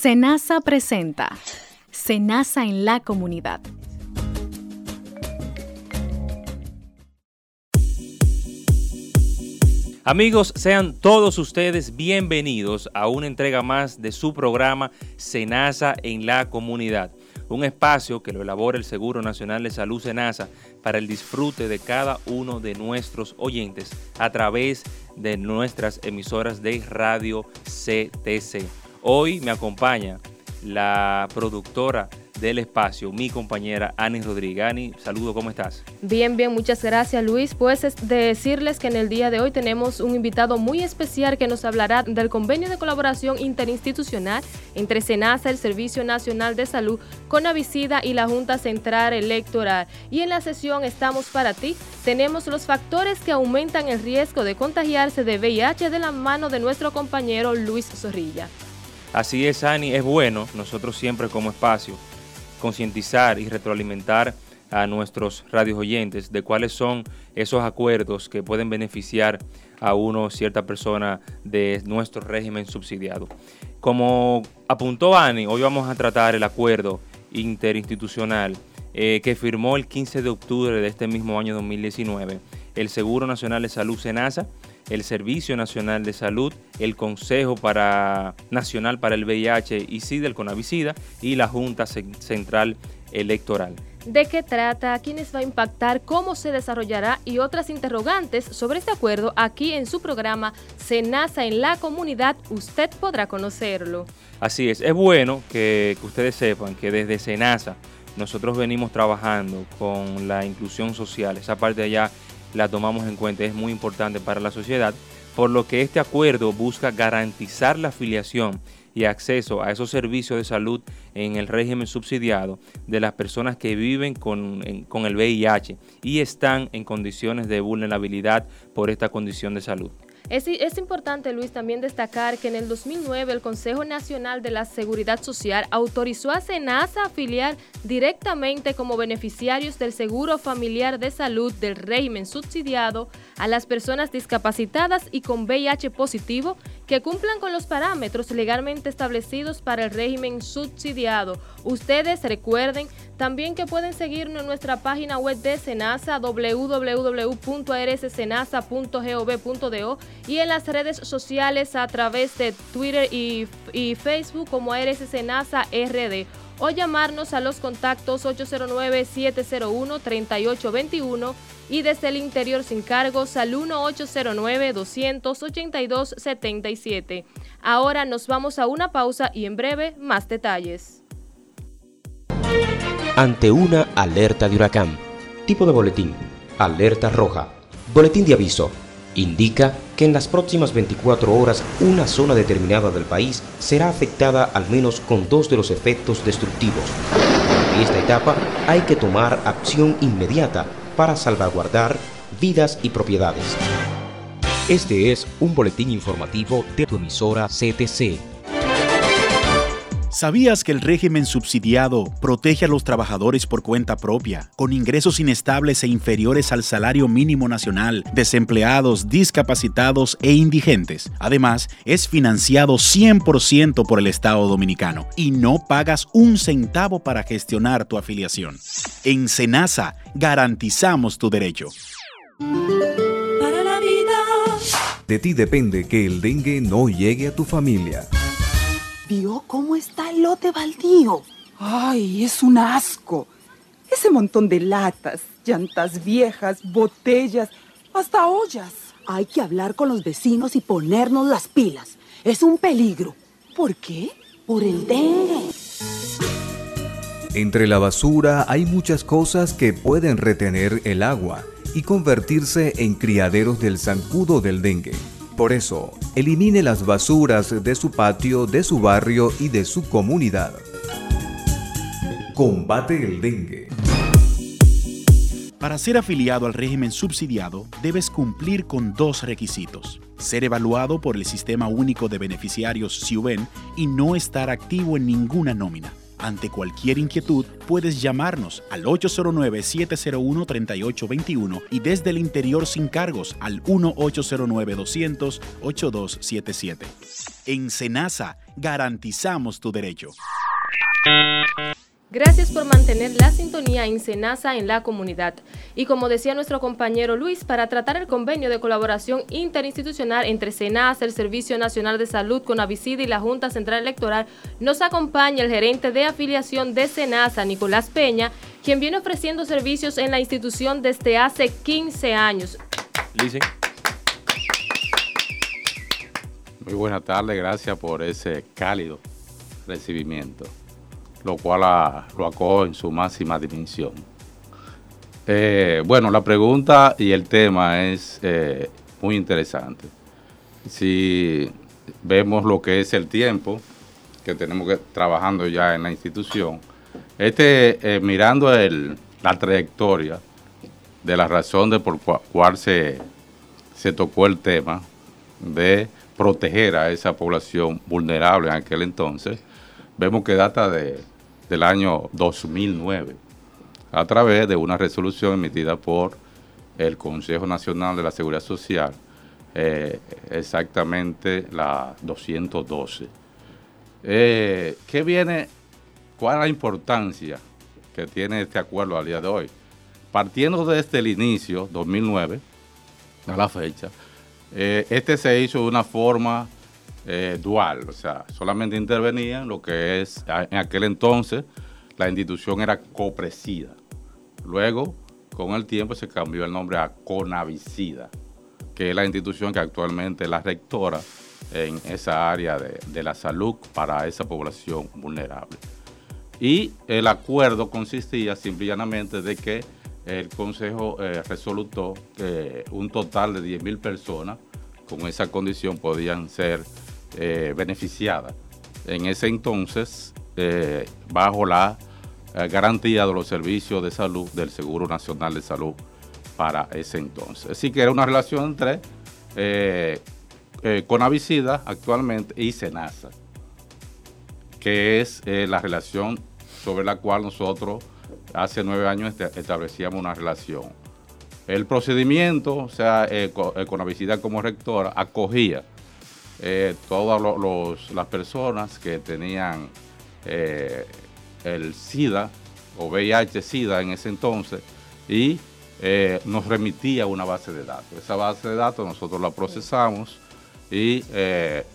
Senasa presenta Senasa en la comunidad. Amigos, sean todos ustedes bienvenidos a una entrega más de su programa Senasa en la comunidad, un espacio que lo elabora el Seguro Nacional de Salud Senasa para el disfrute de cada uno de nuestros oyentes a través de nuestras emisoras de radio CTC. Hoy me acompaña la productora del espacio, mi compañera Ani Rodríguez. Ani, saludo, ¿cómo estás? Bien, bien, muchas gracias Luis. Pues es decirles que en el día de hoy tenemos un invitado muy especial que nos hablará del convenio de colaboración interinstitucional entre SENASA, el Servicio Nacional de Salud, Conavicida y la Junta Central Electoral. Y en la sesión Estamos para ti, tenemos los factores que aumentan el riesgo de contagiarse de VIH de la mano de nuestro compañero Luis Zorrilla. Así es, Ani, es bueno nosotros siempre como espacio concientizar y retroalimentar a nuestros radios oyentes de cuáles son esos acuerdos que pueden beneficiar a uno, cierta persona de nuestro régimen subsidiado. Como apuntó Ani, hoy vamos a tratar el acuerdo interinstitucional eh, que firmó el 15 de octubre de este mismo año 2019 el Seguro Nacional de Salud SENASA, el Servicio Nacional de Salud, el Consejo para, Nacional para el VIH y SIDA, el CONAVICIDA, y la Junta Central Electoral. ¿De qué trata? ¿A quiénes va a impactar? ¿Cómo se desarrollará? Y otras interrogantes sobre este acuerdo aquí en su programa Senasa en la comunidad. Usted podrá conocerlo. Así es. Es bueno que, que ustedes sepan que desde Senasa nosotros venimos trabajando con la inclusión social. Esa parte allá la tomamos en cuenta, es muy importante para la sociedad, por lo que este acuerdo busca garantizar la afiliación y acceso a esos servicios de salud en el régimen subsidiado de las personas que viven con, con el VIH y están en condiciones de vulnerabilidad por esta condición de salud. Es, importante, Luis, también destacar que en el 2009 el Consejo Nacional de la Seguridad Social autorizó a SENASA a afiliar directamente como beneficiarios del Seguro Familiar de Salud del régimen subsidiado a las personas discapacitadas y con VIH positivo que cumplan con los parámetros legalmente establecidos para el régimen subsidiado. Ustedes recuerden también que pueden seguirnos en nuestra página web de Senasa www.arssenasa.gov.do y en las redes sociales a través de Twitter y, Facebook como RD o llamarnos a los contactos 809-701-3821 y desde el interior sin cargos al 1809-282-77. Ahora nos vamos a una pausa y en breve más detalles ante una alerta de huracán. Tipo de boletín. Alerta roja. Boletín de aviso. Indica que en las próximas 24 horas una zona determinada del país será afectada al menos con dos de los efectos destructivos. En esta etapa hay que tomar acción inmediata para salvaguardar vidas y propiedades. Este es un boletín informativo de tu emisora CTC ¿Sabías que el régimen subsidiado protege a los trabajadores por cuenta propia, con ingresos inestables e inferiores al salario mínimo nacional, desempleados, discapacitados e indigentes? Además, es financiado 100% por el Estado dominicano y no pagas un centavo para gestionar tu afiliación. En Senasa garantizamos tu derecho. Para la vida. De ti depende que el dengue no llegue a tu familia. ¿Vio cómo está el lote baldío? Ay, es un asco. Ese montón de latas, llantas viejas, botellas, hasta ollas. Hay que hablar con los vecinos y ponernos las pilas. Es un peligro. ¿Por qué? Por el dengue. Entre la basura hay muchas cosas que pueden retener el agua y convertirse en criaderos del zancudo del dengue. Por eso, elimine las basuras de su patio, de su barrio y de su comunidad. Combate el dengue. Para ser afiliado al régimen subsidiado, debes cumplir con dos requisitos. Ser evaluado por el Sistema Único de Beneficiarios SIUBEN y no estar activo en ninguna nómina. Ante cualquier inquietud, puedes llamarnos al 809-701-3821 y desde el interior sin cargos al 1-809-200-8277. En Senasa, garantizamos tu derecho. Gracias por mantener la sintonía en Senasa en la comunidad. Y como decía nuestro compañero Luis, para tratar el convenio de colaboración interinstitucional entre Senasa, el Servicio Nacional de Salud, Conavicida y la Junta Central Electoral, nos acompaña el gerente de afiliación de Senasa, Nicolás Peña, quien viene ofreciendo servicios en la institución desde hace 15 años. Muy buenas tardes, gracias por ese cálido recibimiento lo cual lo acoge en su máxima dimensión. Eh, bueno, la pregunta y el tema es eh, muy interesante. Si vemos lo que es el tiempo que tenemos que trabajando ya en la institución, este eh, mirando la trayectoria de la razón de por cual se, se tocó el tema de proteger a esa población vulnerable en aquel entonces, vemos que data de, del año 2009 a través de una resolución emitida por el Consejo Nacional de la Seguridad Social, eh, exactamente la 212. Eh, ¿Qué viene? ¿Cuál es la importancia que tiene este acuerdo al día de hoy? Partiendo desde el inicio, 2009, a la fecha, eh, este se hizo de una forma eh, dual, o sea, solamente intervenía lo que es, en aquel entonces, la institución era copresida. Luego, con el tiempo, se cambió el nombre a Conavicida, que es la institución que actualmente es la rectora en esa área de, la salud para esa población vulnerable. Y el acuerdo consistía simplemente de que el Consejo eh, resolutó que un total de 10.000 personas con esa condición podían ser eh, beneficiada en ese entonces eh, bajo la eh, garantía de los servicios de salud del Seguro Nacional de Salud para ese entonces. Así que era una relación entre Conavicida actualmente y Senasa, que es la relación sobre la cual nosotros hace nueve años establecíamos una relación. El procedimiento, o sea, Conavicida como rectora, acogía eh, todas las personas que tenían eh, el SIDA o VIH-SIDA en ese entonces y eh, nos remitía una base de datos. Esa base de datos nosotros la procesamos y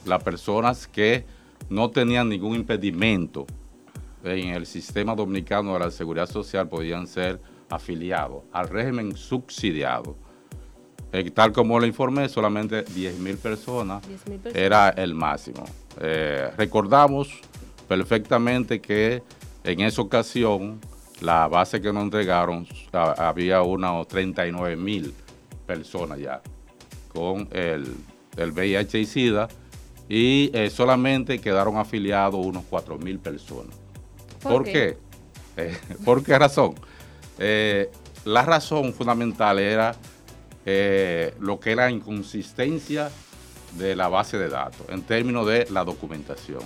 las personas que no tenían ningún impedimento en el sistema dominicano de la seguridad social podían ser afiliados al régimen subsidiado eh, tal como le informé, solamente 10 mil personas, era el máximo. Eh, recordamos perfectamente que en esa ocasión la base que nos entregaron había unas 39 mil personas ya con el, VIH y SIDA y eh, solamente quedaron afiliados unos 4 mil personas. ¿Por, qué? ¿Por qué razón? la razón fundamental era eh, lo que es la inconsistencia de la base de datos en términos de la documentación.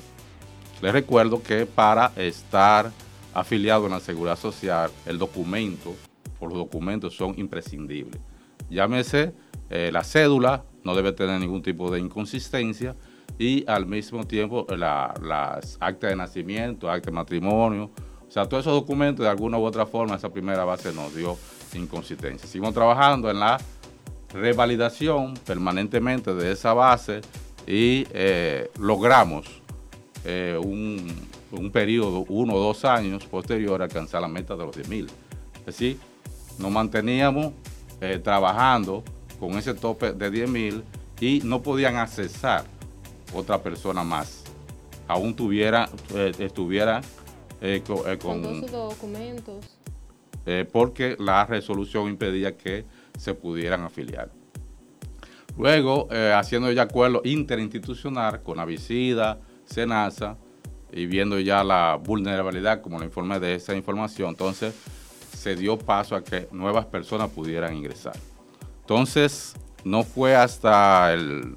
Les recuerdo que para estar afiliado en la Seguridad Social, el documento o los documentos son imprescindibles. Llámese eh, la cédula, no debe tener ningún tipo de inconsistencia y al mismo tiempo las actas de nacimiento, actas de matrimonio, o sea, todos esos documentos de alguna u otra forma esa primera base nos dio inconsistencia. Seguimos trabajando en la revalidación permanentemente de esa base y eh, logramos eh, un, periodo, uno o dos años posterior, a alcanzar la meta de los 10.000. Es decir, nos manteníamos eh, trabajando con ese tope de 10.000 y no podían accesar otra persona más. Aún tuviera, estuviera con, con, todos sus documentos. porque la resolución impedía que se pudieran afiliar. Luego, eh, haciendo ya acuerdo interinstitucional con Avicida, Senasa, y viendo ya la vulnerabilidad, como le informé de esa información, entonces se dio paso a que nuevas personas pudieran ingresar. Entonces, no fue hasta el,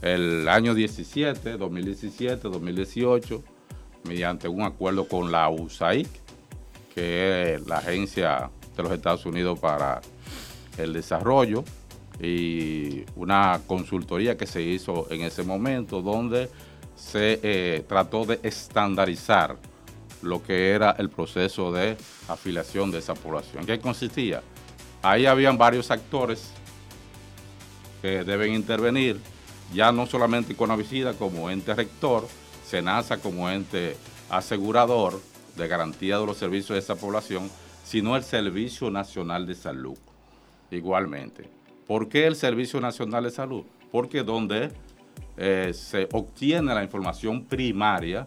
el año 17, 2017, 2018, mediante un acuerdo con la USAID, que es la agencia de los Estados Unidos para el desarrollo, y una consultoría que se hizo en ese momento donde se eh, trató de estandarizar lo que era el proceso de afiliación de esa población. ¿Qué consistía? Ahí habían varios actores que deben intervenir, ya no solamente con Avicida como ente rector, SENASA como ente asegurador de garantía de los servicios de esa población, sino el Servicio Nacional de Salud igualmente. ¿Por qué el Servicio Nacional de Salud? Porque donde eh, se obtiene la información primaria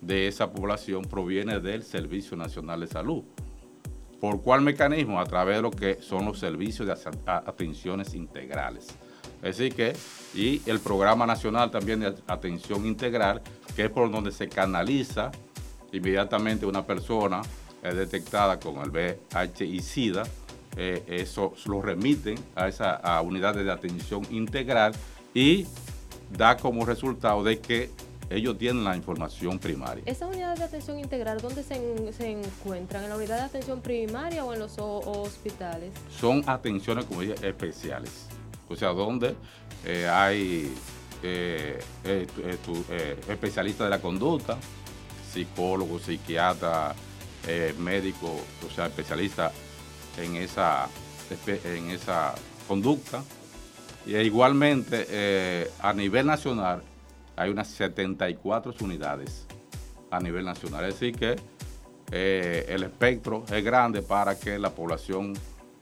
de esa población proviene del Servicio Nacional de Salud. ¿Por cuál mecanismo? A través de lo que son los servicios de atenciones integrales. Así que, y el Programa Nacional también de Atención Integral, que es por donde se canaliza inmediatamente una persona detectada con el VIH y SIDA, eh, eso lo remiten a esa unidad de atención integral y da como resultado de que ellos tienen la información primaria. ¿Esas unidades de atención integral dónde se, encuentran? ¿En la unidad de atención primaria o en los hospitales? Son atenciones, como dije, especiales. O sea, donde eh, hay eh, eh, especialistas de la conducta, psicólogos, psiquiatras, médicos, o sea, especialistas en esa, en esa conducta. Y igualmente, a nivel nacional, hay unas 74 unidades a nivel nacional. Es decir, que eh, el espectro es grande para que la población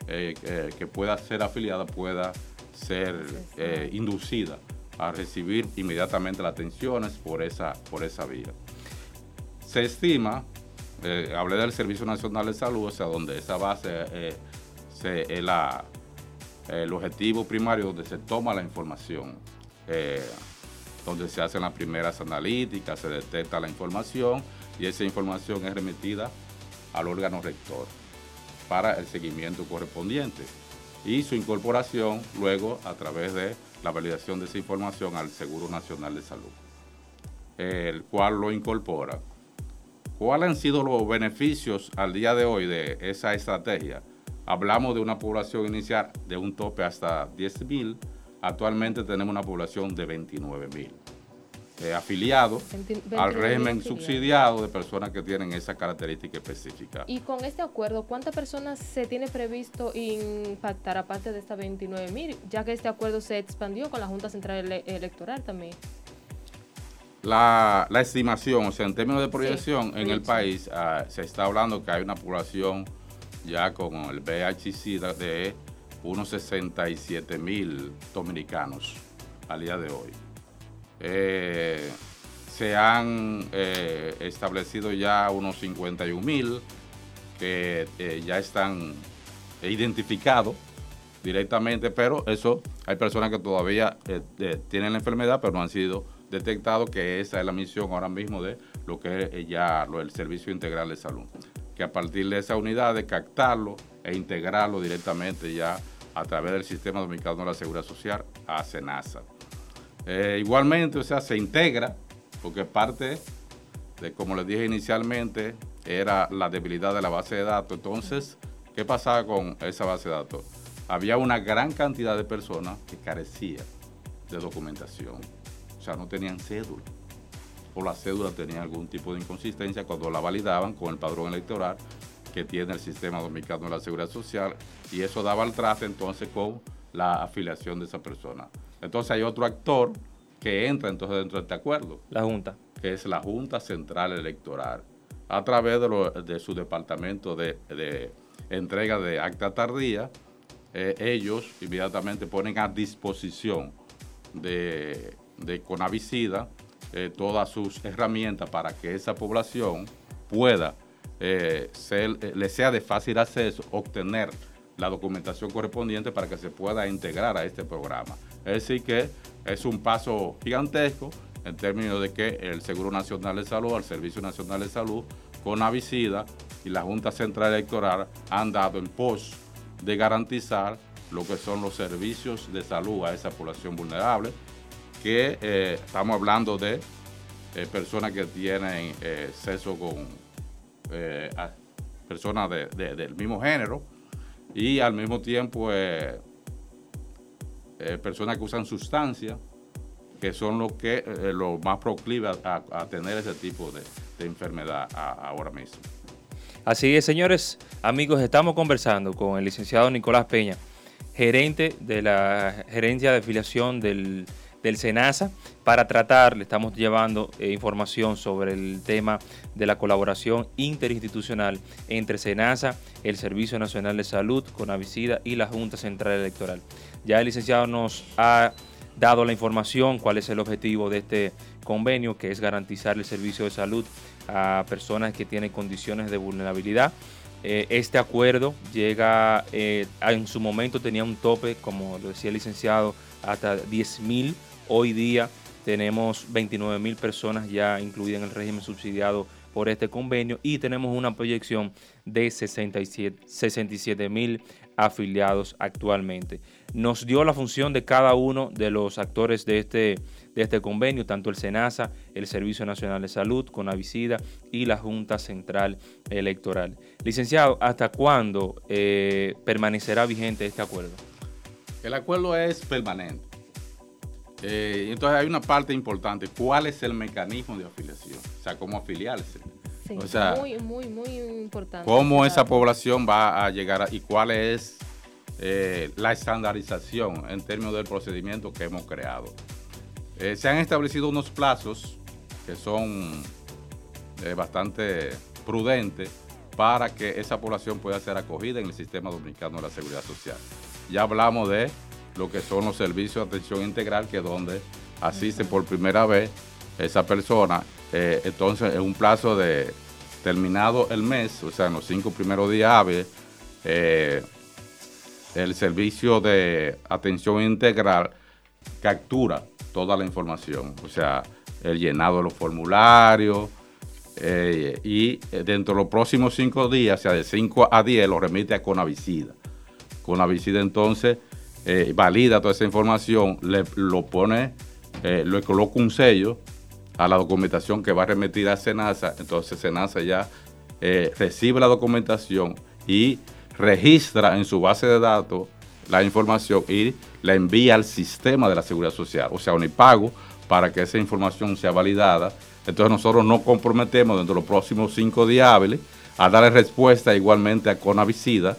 eh, eh, que pueda ser afiliada pueda ser inducida a recibir inmediatamente las atenciones por esa, por esa vía. Se estima, hablé del Servicio Nacional de Salud, o sea, donde esa base es la, el objetivo primario donde se toma la información donde se hacen las primeras analíticas, se detecta la información y esa información es remitida al órgano rector para el seguimiento correspondiente y su incorporación luego a través de la validación de esa información al Seguro Nacional de Salud, el cual lo incorpora. ¿Cuáles han sido los beneficios al día de hoy de esa estrategia? Hablamos de una población inicial de un tope hasta 10.000 Actualmente tenemos una población de 29 mil eh, afiliados al régimen subsidiado de personas que tienen esa característica específica. Y con este acuerdo, ¿cuántas personas se tiene previsto impactar aparte de estas 29 mil? Ya que este acuerdo se expandió con la Junta Central Electoral también. La, estimación, o sea, en términos de proyección en el país, ah, se está hablando que hay una población ya con el VIH de unos 67 mil dominicanos al día de hoy. Eh, se han eh, establecido ya unos 51 mil que eh, ya están identificados directamente, pero eso hay personas que todavía tienen la enfermedad, pero no han sido detectados, que esa es la misión ahora mismo de lo que es ya lo, el Servicio Integral de Salud. Que a partir de esa unidad de captarlo e integrarlo directamente ya a través del Sistema Dominicano de la Seguridad Social a SENASA. Eh, igualmente, o sea, se integra, porque parte de, como les dije inicialmente, era la debilidad de la base de datos. Entonces, ¿qué pasaba con esa base de datos? Había una gran cantidad de personas que carecían de documentación. O sea, no tenían cédula. O la cédula tenía algún tipo de inconsistencia cuando la validaban con el padrón electoral que tiene el sistema dominicano de la seguridad social y eso daba el traste entonces con la afiliación de esa persona. Entonces hay otro actor que entra entonces dentro de este acuerdo. La Junta. Que es la Junta Central Electoral. A través de, su departamento de, entrega de acta tardía, eh, ellos inmediatamente ponen a disposición de, de Conavicida eh, todas sus herramientas para que esa población pueda eh, eh, le sea de fácil acceso obtener la documentación correspondiente para que se pueda integrar a este programa. Es decir, que es un paso gigantesco en términos de que el Seguro Nacional de Salud, el Servicio Nacional de Salud, con Avicida y la Junta Central Electoral han dado en pos de garantizar lo que son los servicios de salud a esa población vulnerable, que eh, estamos hablando de eh, personas que tienen sexo con personas del mismo género y al mismo tiempo personas que usan sustancias que son los que lo más proclives a, tener ese tipo de, enfermedad ahora mismo. Así es, señores, amigos, estamos conversando con el licenciado Nicolás Peña, gerente de la gerencia de afiliación del, SENASA, para tratar, le estamos llevando eh, información sobre el tema de la colaboración interinstitucional entre SENASA, el Servicio Nacional de Salud, Conavicida y la Junta Central Electoral. Ya el licenciado nos ha dado la información, cuál es el objetivo de este convenio, que es garantizar el servicio de salud a personas que tienen condiciones de vulnerabilidad. Eh, este acuerdo llega, eh, en su momento tenía un tope, como lo decía el licenciado, hasta 10.000. Hoy día tenemos 29.000 personas ya incluidas en el régimen subsidiado por este convenio y tenemos una proyección de 67 mil afiliados actualmente. Nos dio la función de cada uno de los actores de este de este convenio, tanto el SENASA, el Servicio Nacional de Salud, Conavicida y la Junta Central Electoral. Licenciado, ¿hasta cuándo eh, permanecerá vigente este acuerdo? El acuerdo es permanente. Eh, entonces hay una parte importante. ¿Cuál es el mecanismo de afiliación? O sea, cómo afiliarse. Sí, muy, muy, muy importante. ¿Cómo esa población va a llegar y cuál es eh, la estandarización en términos del procedimiento que hemos creado? Eh, se han establecido unos plazos que son bastante prudentes para que esa población pueda ser acogida en el sistema dominicano de la seguridad social. Ya hablamos de lo que son los servicios de atención integral, que es donde asiste por primera vez esa persona. Eh, entonces, en un plazo de terminado el mes, o sea, en los cinco primeros días hábiles, el servicio de atención integral captura toda la información, o sea, el llenado de los formularios, eh, y dentro de los próximos cinco días, o sea, de 5 a 10, lo remite a Conavicida. Conavicida entonces eh, valida toda esa información, le, lo pone, eh, le coloca un sello a la documentación que va a remitir a Senasa, entonces Senasa ya recibe la documentación y registra en su base de datos la información y la envía al sistema de la seguridad social, o sea, Unipago, para que esa información sea validada. Entonces nosotros nos comprometemos dentro de los próximos cinco días hábiles a darle respuesta igualmente a Conavicida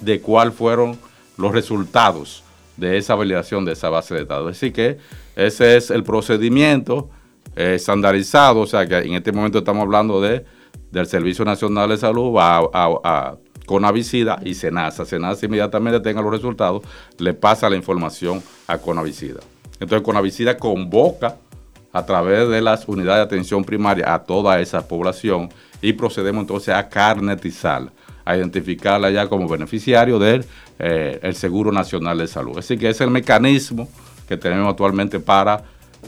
de cuáles fueron los resultados de esa validación de esa base de datos. Así que ese es el procedimiento eh, estandarizado, o sea que en este momento estamos hablando de, del Servicio Nacional de Salud, va a Conavicida y Senasa. Senasa inmediatamente tenga los resultados, le pasa la información a Conavicida. Entonces Conavicida convoca a través de las unidades de atención primaria a toda esa población y procedemos entonces a carnetizarla, a identificarla ya como beneficiario del eh, Seguro Nacional de Salud. Así que es el mecanismo que tenemos actualmente para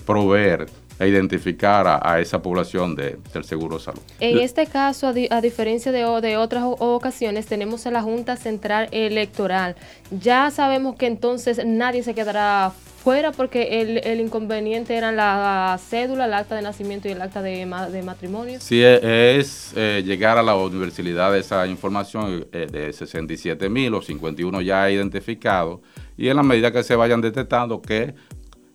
proveer e identificar a, esa población de, del seguro de salud. En este caso, a, diferencia de, de, otras ocasiones, tenemos a la Junta Central Electoral. Ya sabemos que entonces nadie se quedará fuera porque el, inconveniente eran la cédula, el acta de nacimiento y el acta de, de matrimonio. Sí, e, es eh, llegar a la universalidad de esa información eh, de 67 mil o 51 ya identificados y en la medida que se vayan detectando que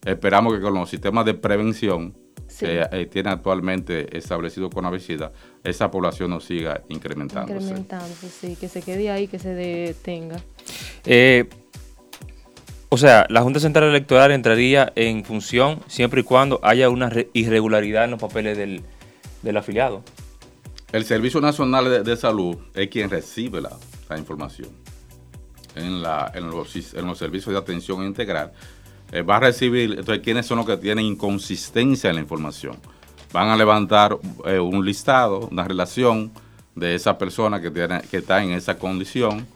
Esperamos que con los sistemas de prevención que eh, tiene actualmente establecido con Avicida, esa población no siga incrementándose. Incrementándose, sí, que se quede ahí, que se detenga. Eh, o sea, la Junta Central Electoral entraría en función siempre y cuando haya una irregularidad en los papeles del, afiliado. El Servicio Nacional de, Salud es quien recibe la, información en, la, en, los, en los servicios de atención integral eh, va a recibir, entonces, ¿quiénes son los que tienen inconsistencia en la información? Van a levantar eh, un listado, una relación de esa persona que, que está en esa condición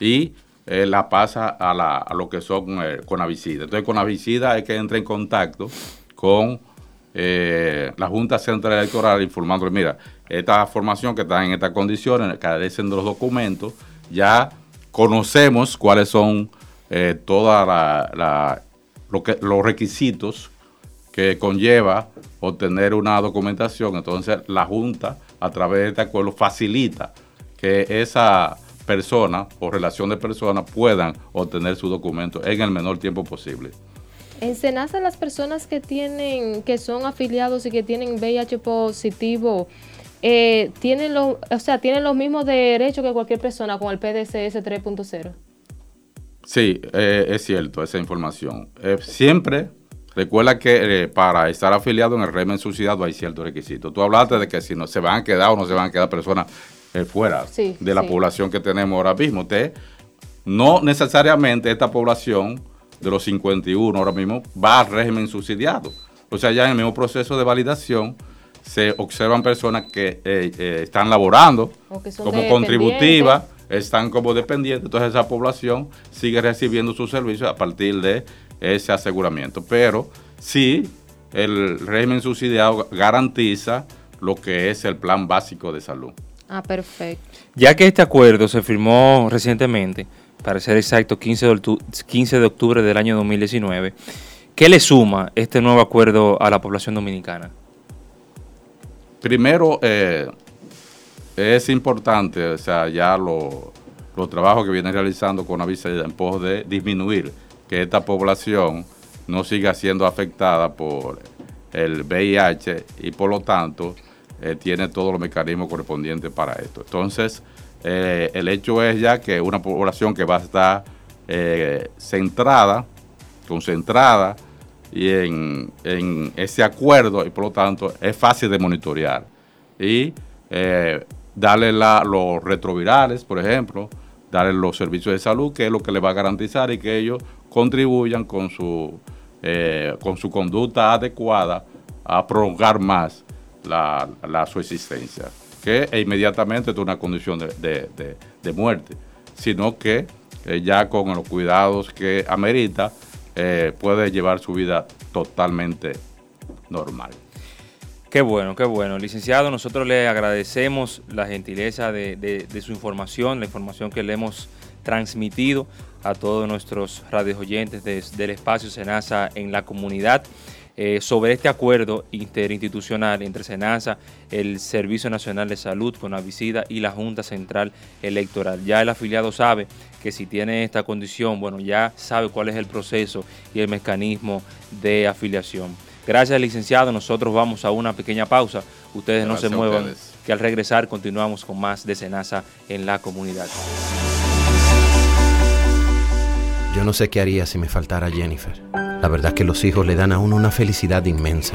y eh, la pasa a, la, a, lo que son con Avicida. Entonces, con Avicida hay que entrar en contacto con la Junta Central Electoral informándole, mira, esta formación que está en estas condiciones, carecen de los documentos, ya conocemos cuáles son la, la lo los requisitos que conlleva obtener una documentación. Entonces la Junta, a través de este acuerdo, facilita que esa persona o relación de personas puedan obtener su documento en el menor tiempo posible. En Senasa las personas que tienen, que son afiliados y que tienen VIH positivo, eh, tienen los, o sea, tienen los mismos derechos que cualquier persona con el PDCS 3.0. Sí, eh, es cierto esa información. Eh, siempre recuerda que para estar afiliado en el régimen subsidiado hay ciertos requisitos. Tú hablaste de que si no se van a quedar o no se van a quedar personas fuera de la población que tenemos ahora mismo. Usted, no necesariamente esta población de los 51 ahora mismo va al régimen subsidiado. O sea, ya en el mismo proceso de validación se observan personas que eh, eh, están laborando como contributivas, están como dependientes, entonces esa población sigue recibiendo sus servicios a partir de ese aseguramiento. Pero sí, el régimen subsidiado garantiza lo que es el plan básico de salud. Ah, perfecto. Ya que este acuerdo se firmó recientemente, para ser exacto, 15 de, 15 de octubre del año 2019, ¿qué le suma este nuevo acuerdo a la población dominicana? Primero, eh, es importante, o sea, ya los trabajos que viene realizando con Avisa en pos de disminuir que esta población no siga siendo afectada por el VIH y por lo tanto eh, tiene todos los mecanismos correspondientes para esto. Entonces, eh, el hecho es ya que una población que va a estar eh, centrada, concentrada y en, ese acuerdo y por lo tanto es fácil de monitorear. Y darle los retrovirales, por ejemplo, darle los servicios de salud, que es lo que le va a garantizar y que ellos contribuyan con su, con su conducta adecuada a prolongar más la, la su existencia, que inmediatamente es una condición de, muerte, sino que eh, ya con los cuidados que amerita, eh, puede llevar su vida totalmente normal. Qué bueno, qué bueno. Licenciado, nosotros le agradecemos la gentileza de, su información, la información que le hemos transmitido a todos nuestros radios oyentes del espacio Senasa en la comunidad. Eh, sobre este acuerdo interinstitucional entre SENASA, el Servicio Nacional de Salud, con Avicida y la Junta Central Electoral. Ya el afiliado sabe que si tiene esta condición, bueno, ya sabe cuál es el proceso y el mecanismo de afiliación. Gracias, licenciado. Nosotros vamos a una pequeña pausa. Ustedes no se muevan, que al regresar continuamos con más de SENASA en la comunidad. Yo no sé qué haría si me faltara Jennifer. La verdad es que los hijos le dan a uno una felicidad inmensa.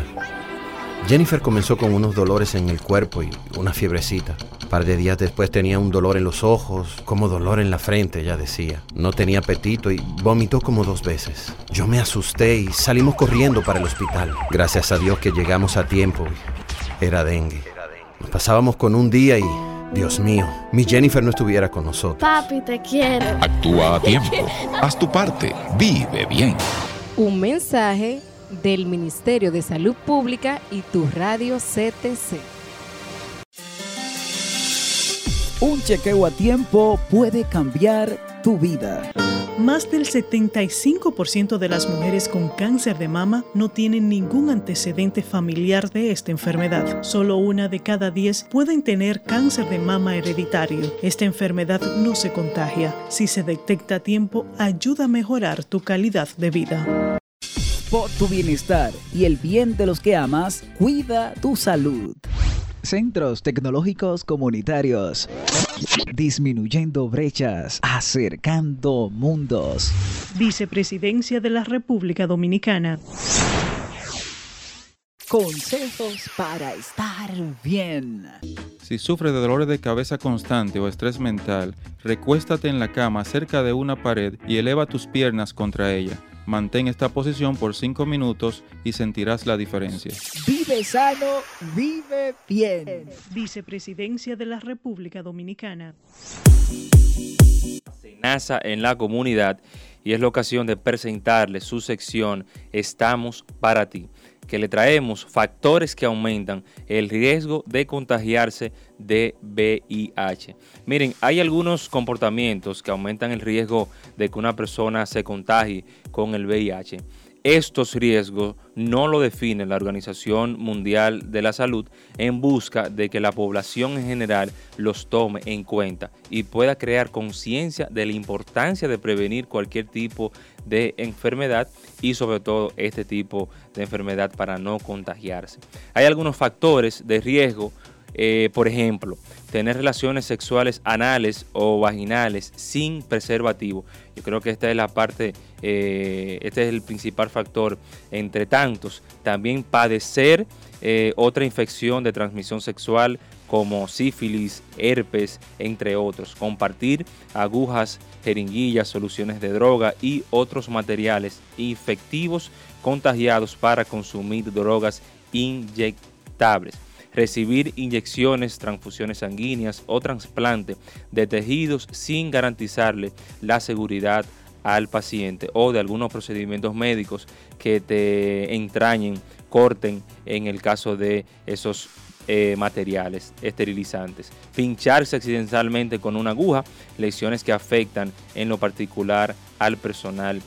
Jennifer comenzó con unos dolores en el cuerpo y una fiebrecita. Par de días después tenía un dolor en los ojos, como dolor en la frente, ella decía. No tenía apetito y vomitó como dos veces. Yo me asusté y salimos corriendo para el hospital. Gracias a Dios que llegamos a tiempo. Era dengue. Nos pasábamos con un día y Dios mío, mi Jennifer no estuviera con nosotros. Papi, te quiero. Actúa a tiempo. Haz tu parte. Vive bien. Un mensaje del Ministerio de Salud Pública y tu radio CTC. Un chequeo a tiempo puede cambiar tu vida. Más del 75% de las mujeres con cáncer de mama no tienen ningún antecedente familiar de esta enfermedad. Solo una de cada 10 pueden tener cáncer de mama hereditario. Esta enfermedad no se contagia. Si se detecta a tiempo, ayuda a mejorar tu calidad de vida. Por tu bienestar y el bien de los que amas, cuida tu salud. Centros Tecnológicos Comunitarios. Disminuyendo brechas, acercando mundos. Vicepresidencia de la República Dominicana. Consejos para estar bien. Si sufres de dolores de cabeza constante o estrés mental, recuéstate en la cama cerca de una pared y eleva tus piernas contra ella. Mantén esta posición por 5 minutos y sentirás la diferencia. Vive sano, vive bien. Vicepresidencia de la República Dominicana. NASA en la comunidad y es la ocasión de presentarle su sección Estamos para ti que le traemos factores que aumentan el riesgo de contagiarse de VIH. Miren, hay algunos comportamientos que aumentan el riesgo de que una persona se contagie con el VIH. Estos riesgos no lo define la Organización Mundial de la Salud en busca de que la población en general los tome en cuenta y pueda crear conciencia de la importancia de prevenir cualquier tipo de enfermedad y sobre todo este tipo de enfermedad para no contagiarse. Hay algunos factores de riesgo, eh, por ejemplo, tener relaciones sexuales anales o vaginales sin preservativo. Yo creo que esta es la parte, eh, este es el principal factor entre tantos. También padecer eh, otra infección de transmisión sexual como sífilis, herpes, entre otros. Compartir agujas, jeringuillas, soluciones de droga y otros materiales efectivos contagiados para consumir drogas inyectables recibir inyecciones, transfusiones sanguíneas o trasplante de tejidos sin garantizarle la seguridad al paciente o de algunos procedimientos médicos que te entrañen, corten en el caso de esos eh, materiales esterilizantes. Pincharse accidentalmente con una aguja, lesiones que afectan en lo particular al personal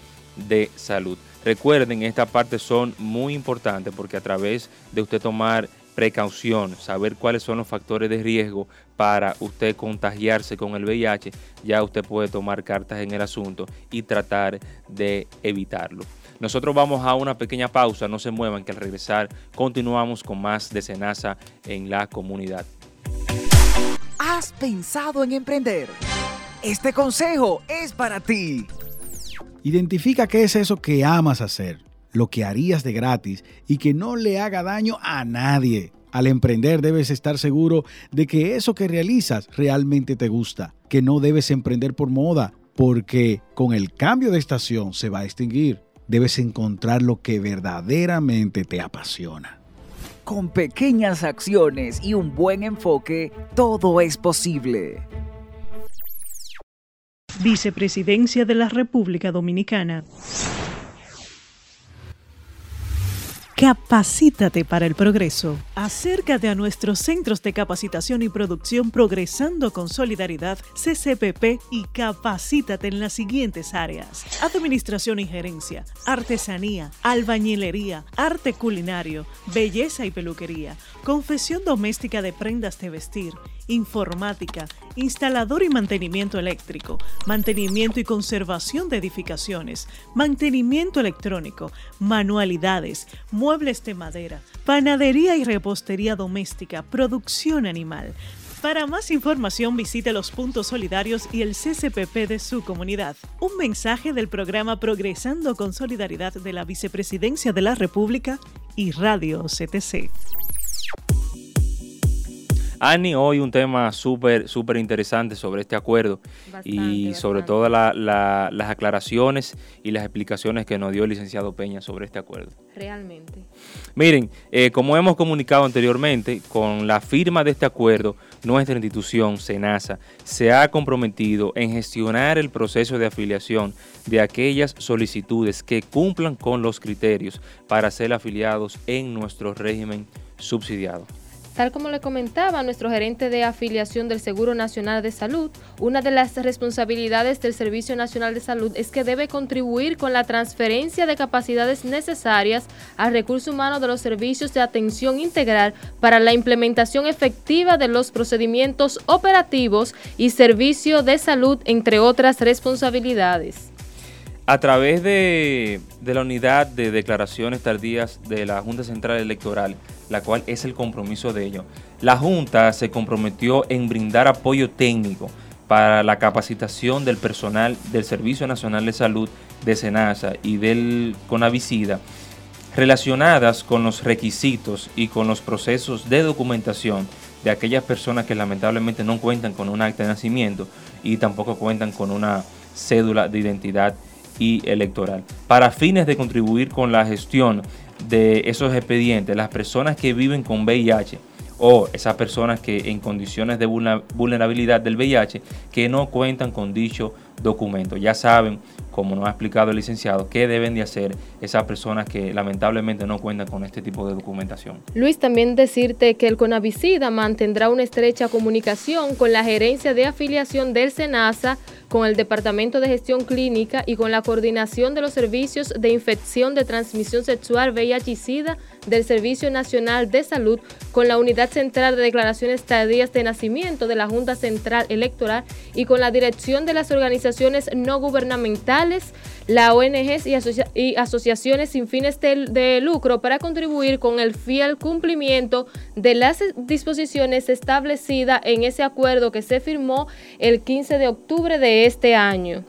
de salud. Recuerden, esta parte son muy importantes porque a través de usted tomar precaución, saber cuáles son los factores de riesgo para usted contagiarse con el VIH, ya usted puede tomar cartas en el asunto y tratar de evitarlo. Nosotros vamos a una pequeña pausa, no se muevan que al regresar continuamos con más de Cenaza en la comunidad. ¿Has pensado en emprender? Este consejo es para ti. Identifica qué es eso que amas hacer lo que harías de gratis y que no le haga daño a nadie. Al emprender debes estar seguro de que eso que realizas realmente te gusta, que no debes emprender por moda, porque con el cambio de estación se va a extinguir. Debes encontrar lo que verdaderamente te apasiona. Con pequeñas acciones y un buen enfoque, todo es posible. Vicepresidencia de la República Dominicana. Capacítate para el progreso. Acércate a nuestros centros de capacitación y producción Progresando con Solidaridad, CCPP, y capacítate en las siguientes áreas. Administración y gerencia, artesanía, albañilería, arte culinario, belleza y peluquería, confesión doméstica de prendas de vestir, informática, instalador y mantenimiento eléctrico, mantenimiento y conservación de edificaciones, mantenimiento electrónico, manualidades, muebles de madera, panadería y repostería doméstica, producción animal. Para más información visite los puntos solidarios y el CCPP de su comunidad. Un mensaje del programa Progresando con Solidaridad de la Vicepresidencia de la República y Radio CTC. Ani, hoy un tema súper, súper interesante sobre este acuerdo y sobre todo las aclaraciones y las explicaciones que nos dio el licenciado Peña sobre este acuerdo. Realmente. Miren, eh, como hemos comunicado anteriormente, con la firma de este acuerdo, nuestra institución, SENASA, se ha comprometido en gestionar el proceso de afiliación de aquellas solicitudes que cumplan con los criterios para ser afiliados en nuestro régimen subsidiado. Tal como le comentaba nuestro gerente de afiliación del Seguro Nacional de Salud, una de las responsabilidades del Servicio Nacional de Salud es que debe contribuir con la transferencia de capacidades necesarias al recurso humano de los servicios de atención integral para la implementación efectiva de los procedimientos operativos y servicio de salud, entre otras responsabilidades. A través de, de la unidad de declaraciones tardías de la Junta Central Electoral, la cual es el compromiso de ellos. La Junta se comprometió en brindar apoyo técnico para la capacitación del personal del Servicio Nacional de Salud de SENASA y del CONAVICIDA relacionadas con los requisitos y con los procesos de documentación de aquellas personas que lamentablemente no cuentan con un acta de nacimiento y tampoco cuentan con una cédula de identidad y electoral. Para fines de contribuir con la gestión de esos expedientes, las personas que viven con VIH o esas personas que en condiciones de vulnerabilidad del VIH que no cuentan con dicho documento. Ya saben, como nos ha explicado el licenciado, qué deben de hacer esas personas que lamentablemente no cuentan con este tipo de documentación. Luis, también decirte que el Conavicida mantendrá una estrecha comunicación con la gerencia de afiliación del SENASA con el Departamento de Gestión Clínica y con la coordinación de los servicios de infección de transmisión sexual VIH SIDA del Servicio Nacional de Salud, con la Unidad Central de Declaraciones Tardías de Nacimiento de la Junta Central Electoral y con la dirección de las organizaciones no gubernamentales, la ONGs y, asociaciones sin fines de, lucro para contribuir con el fiel cumplimiento de las disposiciones establecidas en ese acuerdo que se firmó el 15 de octubre de este año.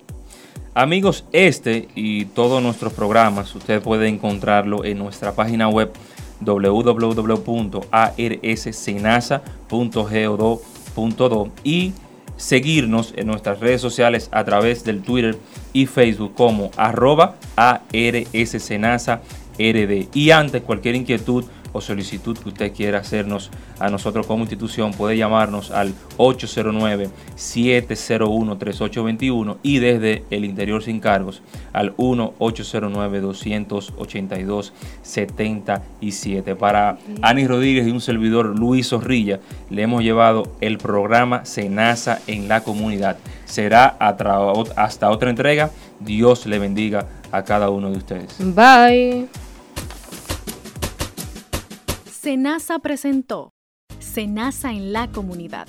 Amigos, este y todos nuestros programas usted puede encontrarlo en nuestra página web www.arscenasa.go.do y seguirnos en nuestras redes sociales a través del Twitter y Facebook como arroba ARSCenasa RD. Y antes cualquier inquietud o solicitud que usted quiera hacernos a nosotros como institución, puede llamarnos al 809-701-3821 y desde el interior sin cargos al 1-809-282-77. Para Ani Rodríguez y un servidor Luis Zorrilla, le hemos llevado el programa Senasa en la comunidad. Será hasta otra entrega. Dios le bendiga a cada uno de ustedes. Bye. Senasa presentó Senasa en la comunidad.